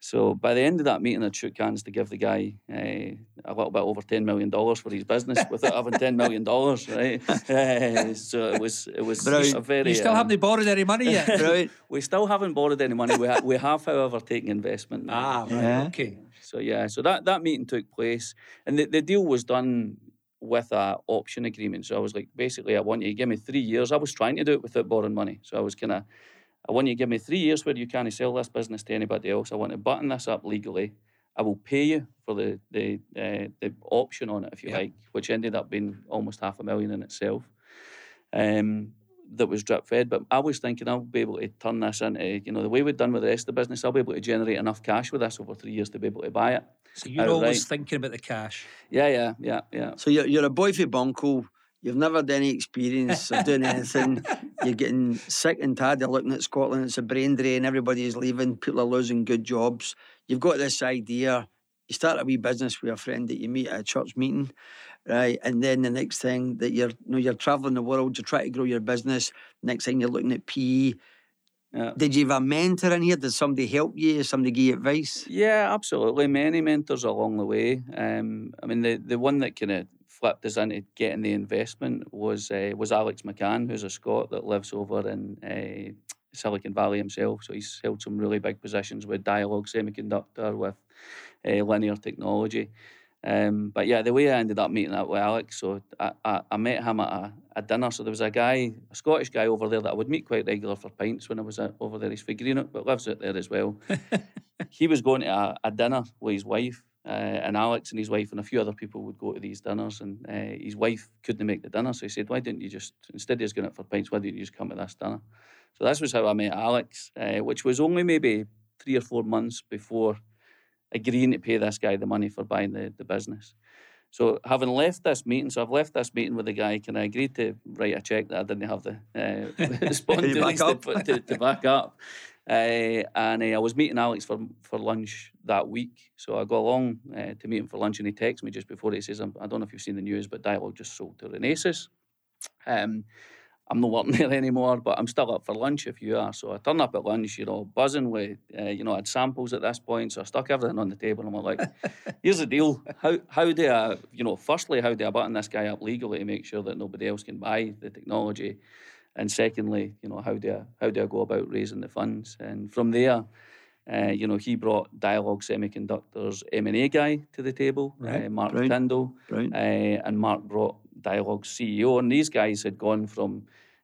So by the end of that meeting, I shook hands to give the guy uh, a little bit over ten million dollars for his business without having ten million dollars, right? Uh, so it was it was Brilliant. a very. You still um, haven't borrowed any money yet? Right. we still haven't borrowed any money. We, ha- we have, however, taken investment. now. ah, right. Yeah. Okay. So yeah, so that, that meeting took place, and the, the deal was done with a option agreement. So I was like, basically, I want you to give me three years. I was trying to do it without borrowing money. So I was kind of, I want you to give me three years where you can't sell this business to anybody else. I want to button this up legally. I will pay you for the the uh, the option on it, if you Yeah. like, which ended up being almost half a million in itself. Um, that was drip fed, but I was thinking I'll be able to turn this into, you know, the way we've done with the rest of the business, I'll be able to generate enough cash with this over three years to be able to buy it. So you're Oh, always thinking about the cash. Yeah, yeah, yeah, yeah. So you're, you're a boy for Bonkle. You've never had any experience of doing anything. You're getting sick and tired of looking at Scotland. It's a brain drain. Everybody's leaving. People are losing good jobs. You've got this idea. You start a wee business with a friend that you meet at a church meeting, right? And then the next thing that you're, you know, you're traveling the world. You're trying to grow your business. Next thing you're looking at PE. Yeah. Did you have a mentor in here? Did somebody help you? Somebody give you advice? Yeah, absolutely. Many mentors along the way. Um, I mean, the, the one that kind of flipped us into getting the investment was uh, was Alex McCann, who's a Scot that lives over in uh, Silicon Valley himself. So he's held some really big positions with Dialog Semiconductor, with uh, linear technology. Um, but yeah, the way I ended up meeting up with Alex, so I, I, I met him at a, a dinner. So there was a guy, a Scottish guy over there that I would meet quite regular for pints when I was at, over there. He's figuring it, but lives out there as well. he was going to a, a dinner with his wife, uh, and Alex and his wife and a few other people would go to these dinners, and uh, his wife couldn't make the dinner, so he said, "Why didn't you just instead of just going out for pints, why didn't you just come to this dinner?" So this was how I met Alex, uh, which was only maybe three or four months before agreeing to pay this guy the money for buying the, the business. So having left this meeting, so I've left this meeting with the guy, can I agree to write a check that I didn't have the uh, spontaneous to, to, to back up. Uh, and uh, I was meeting Alex for for lunch that week. So I go along uh, to meet him for lunch and he texts me just before he says, I don't know if you've seen the news, but Dialog just sold to Renesas. Um, I'm not working there anymore, but I'm still up for lunch if you are. So I turn up at lunch, you know, buzzing with, uh, you know, I had samples at this point, so I stuck everything on the table and I'm like, here's the deal. How how do I, you know, firstly, how do I button this guy up legally to make sure that nobody else can buy the technology? And secondly, you know, how do I how do I go about raising the funds? And from there, uh, you know, he brought Dialog Semiconductors M&A guy to the table, Right, uh, Mark Tyndall, brilliant. uh, and Mark brought Dialog CEO. And these guys had gone from,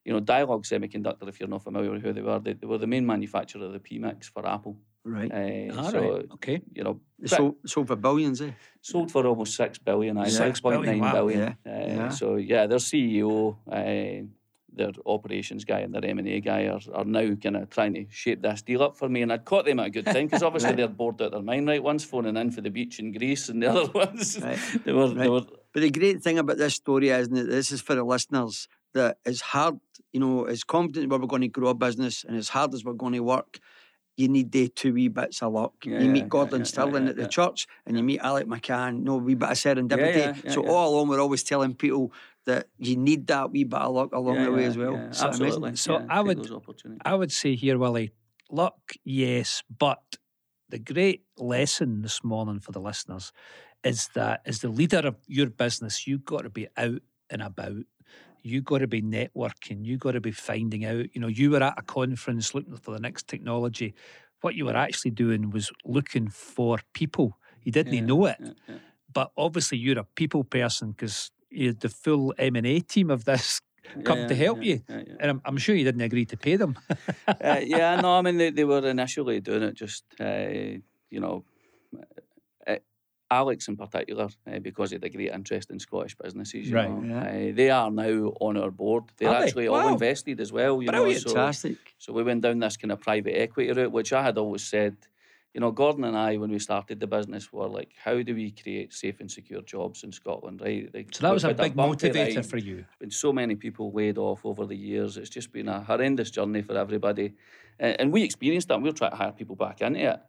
you know, Dialog Semiconductor, if you're not familiar with who they were, they, they were the main manufacturer of the PMICs for Apple. Right. Uh, All so, right. Okay. you know, sold, sold for billions, eh? sold for almost six billion, I Six six point billion, nine wow. billion. Yeah, Uh, yeah. So yeah, their CEO, uh, their operations guy, and their M and A guy are, are now kind of trying to shape this deal up for me. And I'd caught them at a good time because obviously they're bored out their mind. Right, one's phoning in for the beach in Greece, and the other ones Right, they were they were But the great thing about this story is, and this is for the listeners, that it's hard, you know, as confident where we're going to grow a business and as hard as we're going to work, you need the two wee bits of luck. Yeah, you meet yeah, Gordon yeah, Sterling yeah, at the yeah. church and you meet Alec McCann, no wee bit of serendipity. yeah, yeah, so yeah. all along we're always telling people that you need that wee bit of luck along yeah, the way yeah, as well. yeah, Is amazing? absolutely. So yeah, I would- I would say here, Willie, luck, yes, but the great lesson this morning for the listeners is that as the leader of your business, you've got to be out and about. You've got to be networking. You've got to be finding out. You know, you were at a conference looking for the next technology. What you were actually doing was looking for people. You didn't Yeah, know it, yeah, yeah. but obviously you're a people person because you had the full M and A team of this come Yeah, to help yeah, you. yeah. And I'm, I'm sure you didn't agree to pay them. uh, yeah, no, I mean they, they were initially doing it just uh, you know, Alex in particular uh, because he had a great interest in Scottish businesses. You Right, know. yeah. Uh, they are now on our board. They're Are they? actually all Wow. invested as well. You know, so, Fantastic. so we went down this kind of private equity route, which I had always said. You know, Gordon and I, when we started the business, were like, how do we create safe and secure jobs in Scotland, right? Like, So that was a big motivator ride for you. been so many people laid off over the years. It's just been a horrendous journey for everybody. And, and we experienced that. and We were trying to hire people back into it.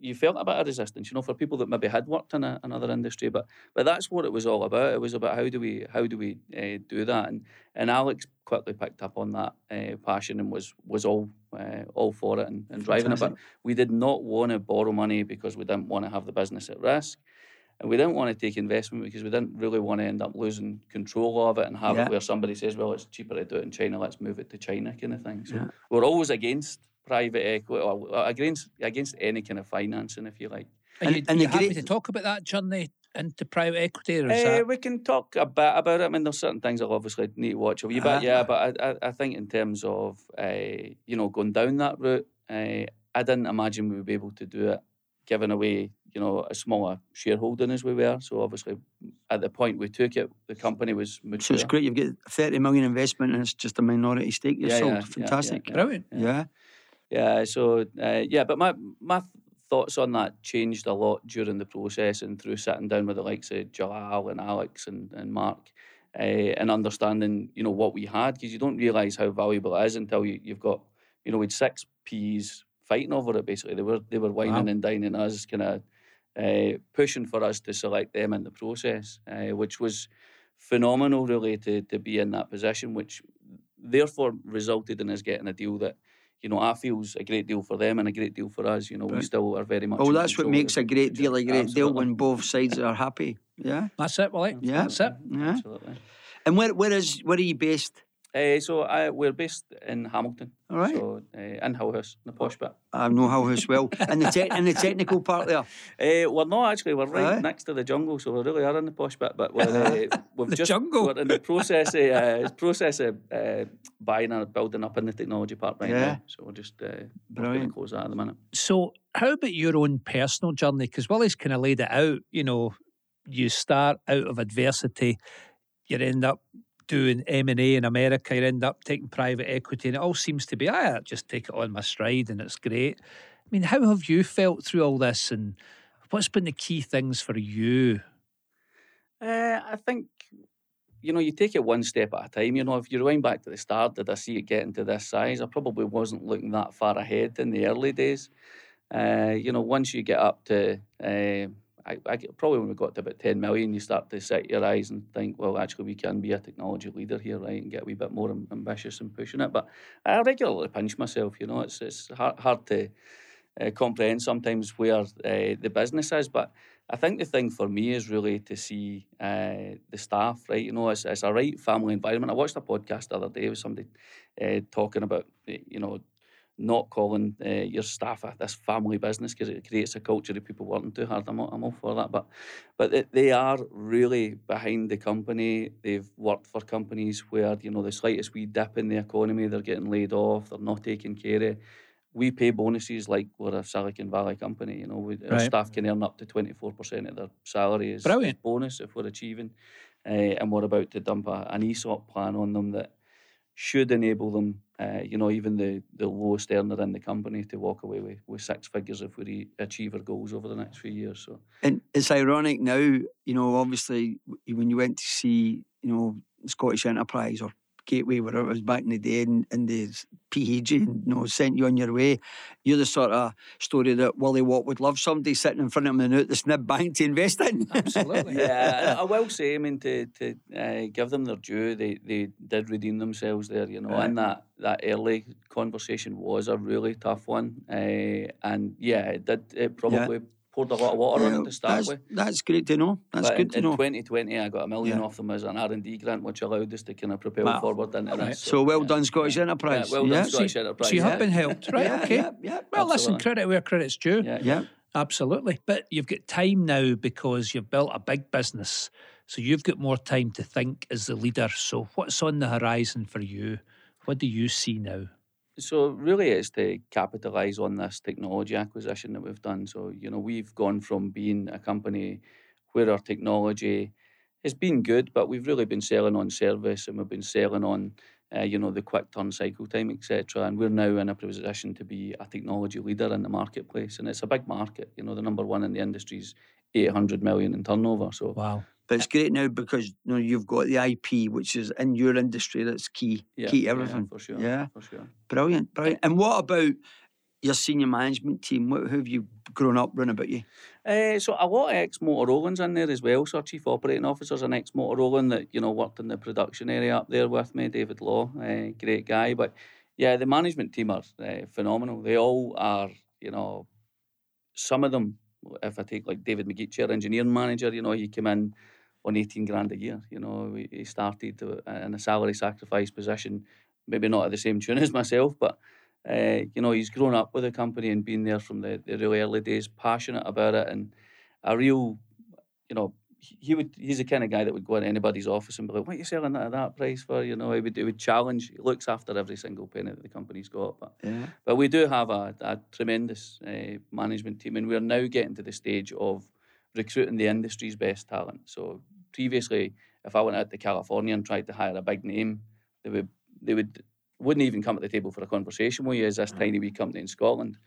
You felt a bit of resistance, you know, for people that maybe had worked in a, another industry. But but that's what it was all about. It was about how do we how do we uh, do that? And and Alex quickly picked up on that uh, passion and was was all uh, all for it and, and driving it. But we did not want to borrow money because we didn't want to have the business at risk. And we didn't want to take investment because we didn't really want to end up losing control of it and have Yeah. it where somebody says, well, it's cheaper to do it in China, let's move it to China kind of thing. So Yeah. we're always against private equity, or against, against any kind of financing, if you like. Are And- you, and you the happy great- to talk about that journey into private equity? Or is Uh, that, we can talk a bit about it. I mean, there's certain things I'll obviously need to watch a wee Uh-huh. bit, yeah. But I, I, I think in terms of, uh, you know, going down that route, uh, I didn't imagine we would be able to do it, giving away, you know, a smaller shareholding as we were. So obviously, at the point we took it, the company was mature. So it's great. You've got 30 million investment and it's just a minority stake you've Yeah, sold. yeah, yeah, Fantastic. yeah. brilliant? Yeah. Yeah, so uh, yeah, but my my thoughts on that changed a lot during the process and through sitting down with the likes of Jalal and Alex and, and Mark, uh, and understanding you know what we had because you don't realise how valuable it is until you, you've got you know had six P's fighting over it basically. They were they were whining Wow. and dining us, kind of uh, pushing for us to select them in the process, uh, which was phenomenal really to to be in that position, which therefore resulted in us getting a deal that you know, I feels a great deal for them and a great deal for us. You know, we still are very much. Oh, in that's what makes a the great deal a future. great deal when both sides are happy. Yeah. That's it, Willie. Yeah. That's it. Yeah. Absolutely. And where where is where are you based? Uh, so I, we're based in Hamilton. All right. So uh, in Hull House, in the posh bit. I know how house well. And the te- and the technical part there. Uh, we're not actually. We're right Aye. next to the jungle, so we really are in the posh bit. But we're, uh, we've The just jungle. we're in the process of uh, process of uh, buying and building up in the technology part right Yeah. now. So we're just uh, working to close that at the minute. So, how about your own personal journey? Because Willie's kind of laid it out. You know, you start out of adversity, you end up doing M and A in America, you end up taking private equity, and it all seems to be, I just take it on my stride, and it's great. I mean, how have you felt through all this, and what's been the key things for you? Uh, I think, you know, you take it one step at a time. You know, if you rewind back to the start, did I see it getting to this size? I probably wasn't looking that far ahead in the early days. Uh, you know, once you get up to, uh, I, I probably when we got to about 10 million, you start to set your eyes and think, well, actually, we can be a technology leader here, right, and get a wee bit more ambitious and pushing it. But I regularly pinch myself, you know, it's, it's hard, hard to uh, comprehend sometimes where uh, the business is. But I think the thing for me is really to see uh, the staff, right? You know, it's, it's a right family environment. I watched a podcast the other day with somebody uh, talking about, you know, not calling uh, your staff a, this family business because it creates a culture of people working too hard. I'm all, I'm all for that, but but they are really behind the company. They've worked for companies where you know the slightest wee dip in the economy, they're getting laid off, they're not taken care of we pay bonuses like we're a Silicon Valley company. You know, we, right. our staff can earn up to twenty four percent of their salary as, as, bonus if we're achieving, uh, and we're about to dump a, an ESOP plan on them that should enable them, uh, you know, even the, the lowest earner in the company to walk away with, with six figures if we re- achieve our goals over the next few years. So, and it's ironic now, you know, obviously when you went to see, you know, Scottish Enterprise or Gateway, wherever it was back in the day, and, and the PEG, you know, sent you on your way. You're the sort of story that Willie Watt would love somebody sitting in front of him and out the Snib Bank to invest in. Absolutely. yeah, I will say, I mean, to, to uh, give them their due, they, they did redeem themselves there, you know, right. and that, that early conversation was a really tough one. Uh, and yeah, it did, it probably. Yeah poured a lot of water on it to start that's, with. That's great to know. That's but good to in, know. In 2020, I got a million yeah. off them as an R&D grant, which allowed us to kind of propel wow. forward into right. this. So, so, well yeah. done, Scottish yeah. Enterprise. well done, Scottish Enterprise. So you have been helped, right? okay. Yeah, well, Absolutely. listen, credit where credit's due. Yeah. Absolutely. But you've got time now because you've built a big business. So you've got more time to think as the leader. So what's on the horizon for you? What do you see now? So really, it's to capitalise on this technology acquisition that we've done. So you know, we've gone from being a company where our technology has been good, but we've really been selling on service and we've been selling on, uh, you know, the quick turn cycle time, etc. And we're now in a position to be a technology leader in the marketplace, and it's a big market. You know, the number one in the industry is 800 million in turnover. So wow. But it's great now because you know you've got the IP, which is in your industry. That's key, yeah, key to everything. Yeah, for sure. Yeah, for sure. Brilliant, brilliant. And what about your senior management team? What, who have you grown up running about you? Uh, so a lot of ex Motorolans in there as well. So our chief operating officers an ex Motorolan that you know worked in the production area up there with me. David Law, uh, great guy. But yeah, the management team are uh, phenomenal. They all are, you know, some of them. If I take like David McGeach, our engineering manager, you know, he came in on 18 grand a year. You know, he started in a salary sacrifice position, maybe not at the same tune as myself, but uh, you know, he's grown up with the company and been there from the, the really early days, passionate about it, and a real, you know, he would he's the kind of guy that would go into anybody's office and be like, "What are you selling that at that price for?" You know, he would, he would challenge. He looks after every single penny that the company's got. But yeah. but we do have a, a tremendous uh, management team, and we're now getting to the stage of recruiting the industry's best talent. So previously, if I went out to California and tried to hire a big name, they would they would wouldn't even come at the table for a conversation with you as this mm. tiny wee company in Scotland.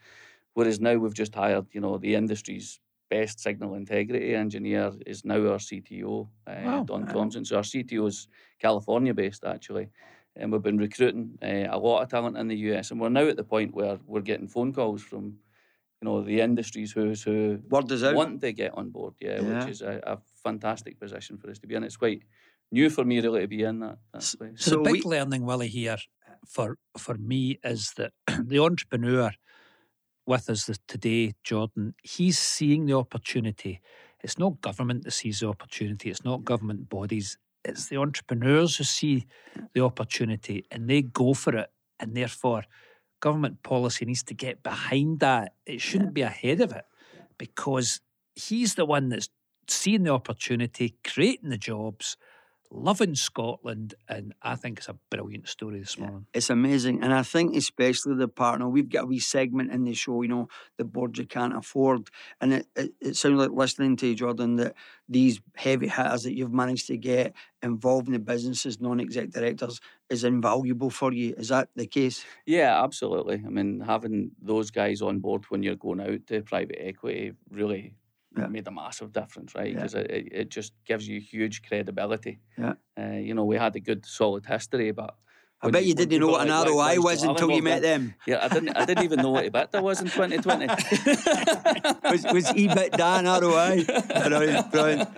Whereas now we've just hired, you know, the industry's best signal integrity engineer is now our CTO, uh, wow. Don Thompson. So our CTO is California based actually. And we've been recruiting uh, a lot of talent in the US. And we're now at the point where we're getting phone calls from you know the industries who's who Word is out. want to get on board, yeah, yeah. which is a, a, fantastic position for us to be in. It's quite new for me really to be in that, that so. So, the big we, learning, Willie, here for for me is that the entrepreneur with us today, Jordan, he's seeing the opportunity. It's not government that sees the opportunity. It's not government bodies. It's the entrepreneurs who see the opportunity and they go for it, and therefore government policy needs to get behind that. It shouldn't yeah. be ahead of it because he's the one that's seeing the opportunity, creating the jobs, loving Scotland, and I think it's a brilliant story this morning. It's amazing, and I think especially the partner. We've got a wee segment in the show, you know, the board you can't afford, and it, it, it sounds like listening to you, Jordan that these heavy hitters that you've managed to get involved in the businesses, non-exec directors, is invaluable for you. Is that the case? Yeah, absolutely. I mean, having those guys on board when you're going out to private equity really yeah. made a massive difference, right? Because yeah. it, it just gives you huge credibility. Yeah. Uh, you know, we had a good, solid history, but I bet you didn't know what an ROI was until you met them. Yeah, I didn't. I didn't even know what a EBITDA was in 2020. was, was EBITDA and ROI? Brilliant, brilliant.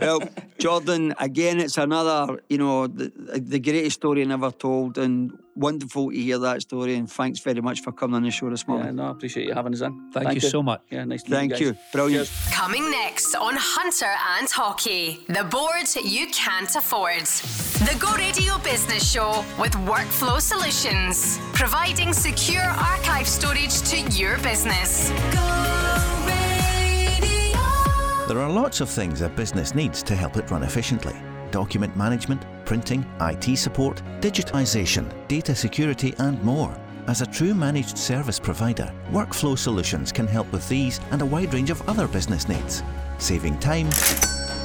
Well, Jordan, again, it's another, you know, the, the greatest story never told, and wonderful to hear that story. And thanks very much for coming on the show this morning. Yeah, no, I appreciate you having us in. Thank, Thank you, you, so much. Yeah, nice to Thank meet you. you. Brilliant. Cheers. Coming next on Hunter and Haughey, the board you can't afford. The Go Radio Business Show with Workflow Solutions, providing secure archive storage to your business. There are lots of things a business needs to help it run efficiently document management, printing, IT support, digitization, data security, and more. As a true managed service provider, Workflow Solutions can help with these and a wide range of other business needs, saving time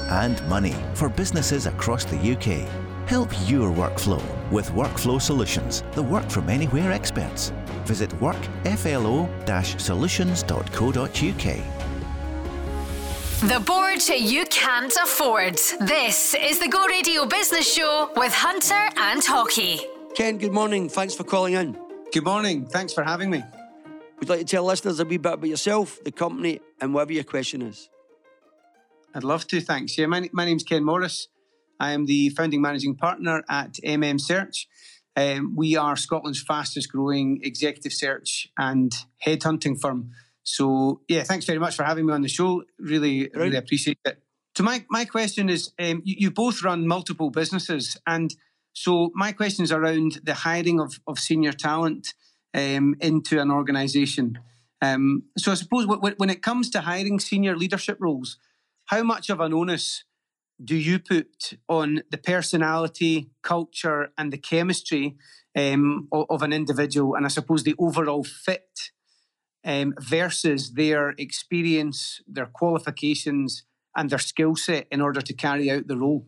and money for businesses across the UK. Help your workflow with Workflow Solutions, the work from anywhere experts. Visit workflo-solutions.co.uk. The board you can't afford. This is the Go Radio Business Show with Hunter and Haughey. Ken, good morning. Thanks for calling in. Good morning. Thanks for having me. Would you like to tell listeners a wee bit about yourself, the company, and whatever your question is? I'd love to, thanks. Yeah, my, my name's Ken Morris. I am the founding managing partner at MM Search. Um, we are Scotland's fastest growing executive search and headhunting firm. So yeah, thanks very much for having me on the show. Really, really appreciate it. So my my question is, um, you, you, both run multiple businesses, and so my question is around the hiring of of senior talent um, into an organisation. Um, so I suppose w- when it comes to hiring senior leadership roles, how much of an onus do you put on the personality, culture, and the chemistry um, of, of, an individual, and I suppose the overall fit um, versus their experience, their qualifications, and their skill set in order to carry out the role.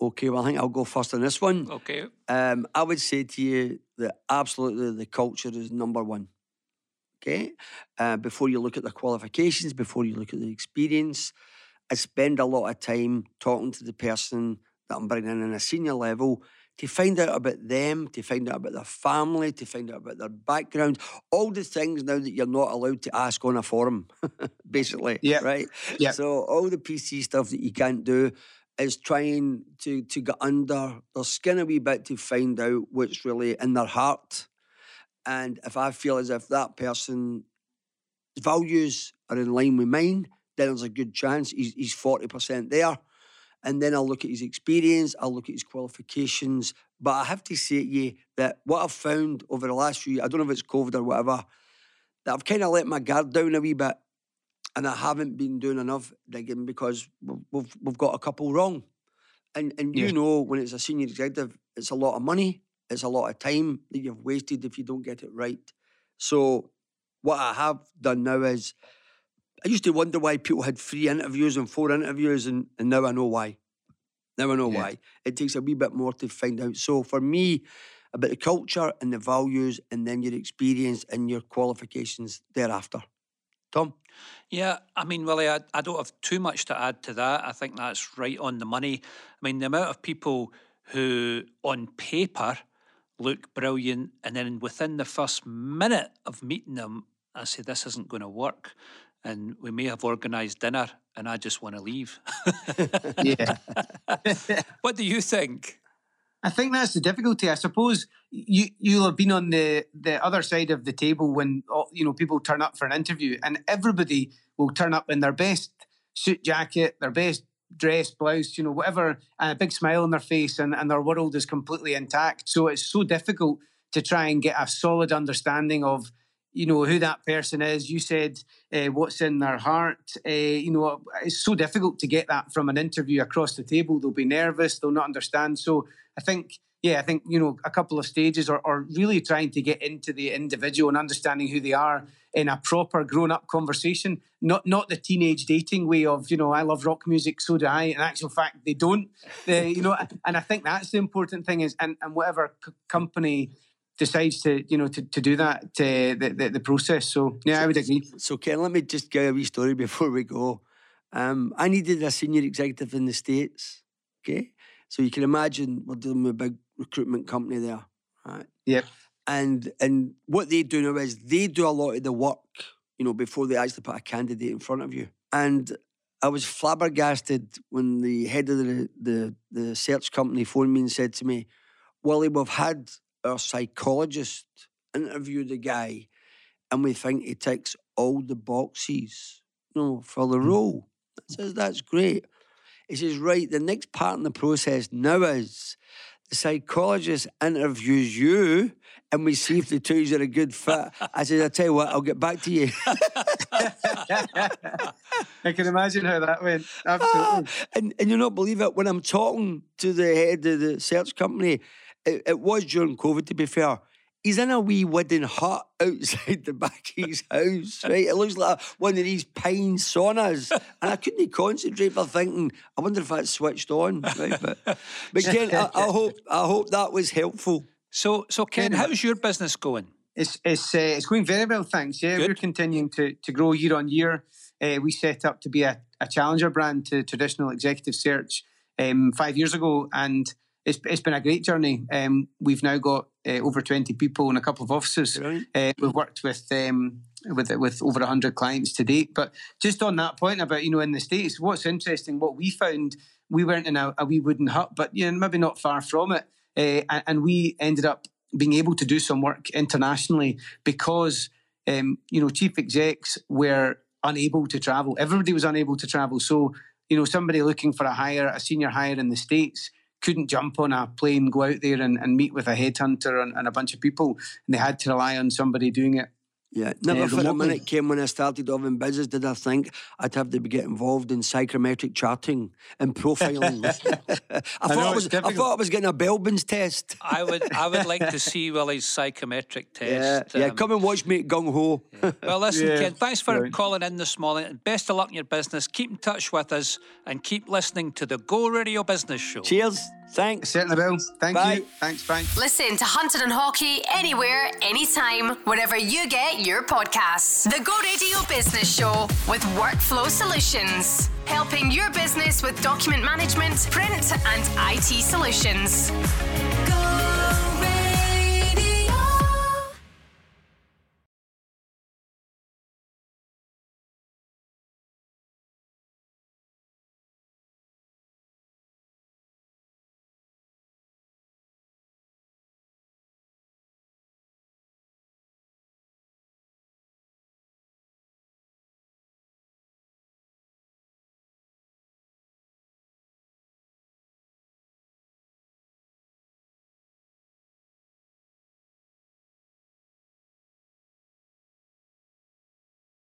Okay, well, I think I'll go first on this one. Okay. Um, I would say to you that absolutely the culture is number one. Okay. Uh, before you look at the qualifications, before you look at the experience, I spend a lot of time talking to the person that I'm bringing in on a senior level to find out about them, to find out about their family, to find out about their background, all the things now that you're not allowed to ask on a forum, basically. Yeah. Right? Yeah. So all the PC stuff that you can't do is trying to to get under their skin a wee bit to find out what's really in their heart. And if I feel as if that person's values are in line with mine, then there's a good chance he's, he's 40% there and then I'll look at his experience, I'll look at his qualifications. But I have to say to you that what I've found over the last few years, I don't know if it's COVID or whatever, that I've kind of let my guard down a wee bit and I haven't been doing enough digging because we've, we've got a couple wrong. And, and you know, when it's a senior executive, it's a lot of money, it's a lot of time that you've wasted if you don't get it right. So, what I have done now is I used to wonder why people had three interviews and four interviews, and, and now I know why. Now I know yeah. why. It takes a wee bit more to find out. So for me, about the culture and the values, and then your experience and your qualifications thereafter. Tom? Yeah, I mean, Willie, I, I don't have too much to add to that. I think that's right on the money. I mean, the amount of people who, on paper, look brilliant, and then within the first minute of meeting them, I say, this isn't going to work and we may have organised dinner and I just want to leave. yeah. what do you think? I think that's the difficulty. I suppose you you'll have been on the the other side of the table when oh, you know people turn up for an interview, and everybody will turn up in their best suit jacket, their best dress, blouse, you know, whatever, and a big smile on their face, and, and their world is completely intact. So it's so difficult to try and get a solid understanding of you know who that person is. You said uh, what's in their heart. Uh, you know, it's so difficult to get that from an interview across the table. They'll be nervous. They'll not understand. So I think, yeah, I think you know a couple of stages, or, or really trying to get into the individual and understanding who they are in a proper grown-up conversation. Not not the teenage dating way of you know I love rock music, so do I. In actual fact, they don't. They, you know, and I think that's the important thing is, and and whatever c- company decides to you know to, to do that uh, the, the, the process. So yeah, I would agree. So Ken, let me just give a wee story before we go. Um, I needed a senior executive in the states. Okay, so you can imagine we're dealing with a big recruitment company there. Right. Yep. And and what they do now is they do a lot of the work, you know, before they actually put a candidate in front of you. And I was flabbergasted when the head of the the, the search company phoned me and said to me, Willie, we've had our psychologist interview the guy and we think he ticks all the boxes, you know, for the mm. role. I says, that's great. He says, right, the next part in the process now is the psychologist interviews you and we see if the two are a good fit. I said, I'll tell you what, I'll get back to you. I can imagine how that went. Ah, Absolutely. and, and you not believe it, when I'm talking to the head of the search company, it, it was during COVID to be fair. He's in a wee wooden hut outside the back of his house, right? It looks like one of these pine saunas. And I couldn't concentrate for thinking, I wonder if that's switched on. Right? But, but Ken, I, I hope I hope that was helpful. So, so Ken, how's your business going? It's it's uh, it's going very well, thanks. Yeah, Good. we're continuing to to grow year on year. Uh, we set up to be a, a challenger brand to traditional executive search um, five years ago, and it's it's been a great journey. Um, we've now got uh, over twenty people in a couple of offices. Uh, we've worked with um, with with over hundred clients to date. But just on that point about you know in the states, what's interesting, what we found, we weren't in a, a wee wooden hut, but you know maybe not far from it, uh, and, and we ended up being able to do some work internationally because um, you know chief execs were unable to travel. Everybody was unable to travel. So you know somebody looking for a hire, a senior hire in the states couldn't jump on a plane, go out there and, and meet with a headhunter and, and a bunch of people, and they had to rely on somebody doing it. Yeah, never Uh, for a minute came when I started off in business did I think I'd have to be get involved in psychometric charting and profiling. I, thought know, I, was I thought I was getting a Belbin's test. I would, I would like to see Willie's psychometric test. yeah. um, Come and watch me at Gung Ho. Well, listen, Yeah, Ken, thanks for brilliant. calling in this morning. and Best of luck in your business. Keep in touch with us and keep listening to the Go Radio Business Show. Cheers. Thanks. Certainly will. Thank Bye. you. Thanks. Frank. Listen to Hunter and Haughey anywhere, anytime, wherever you get your podcasts. The Go Radio Business Show with Workflow Solutions, helping your business with document management, print, and IT solutions.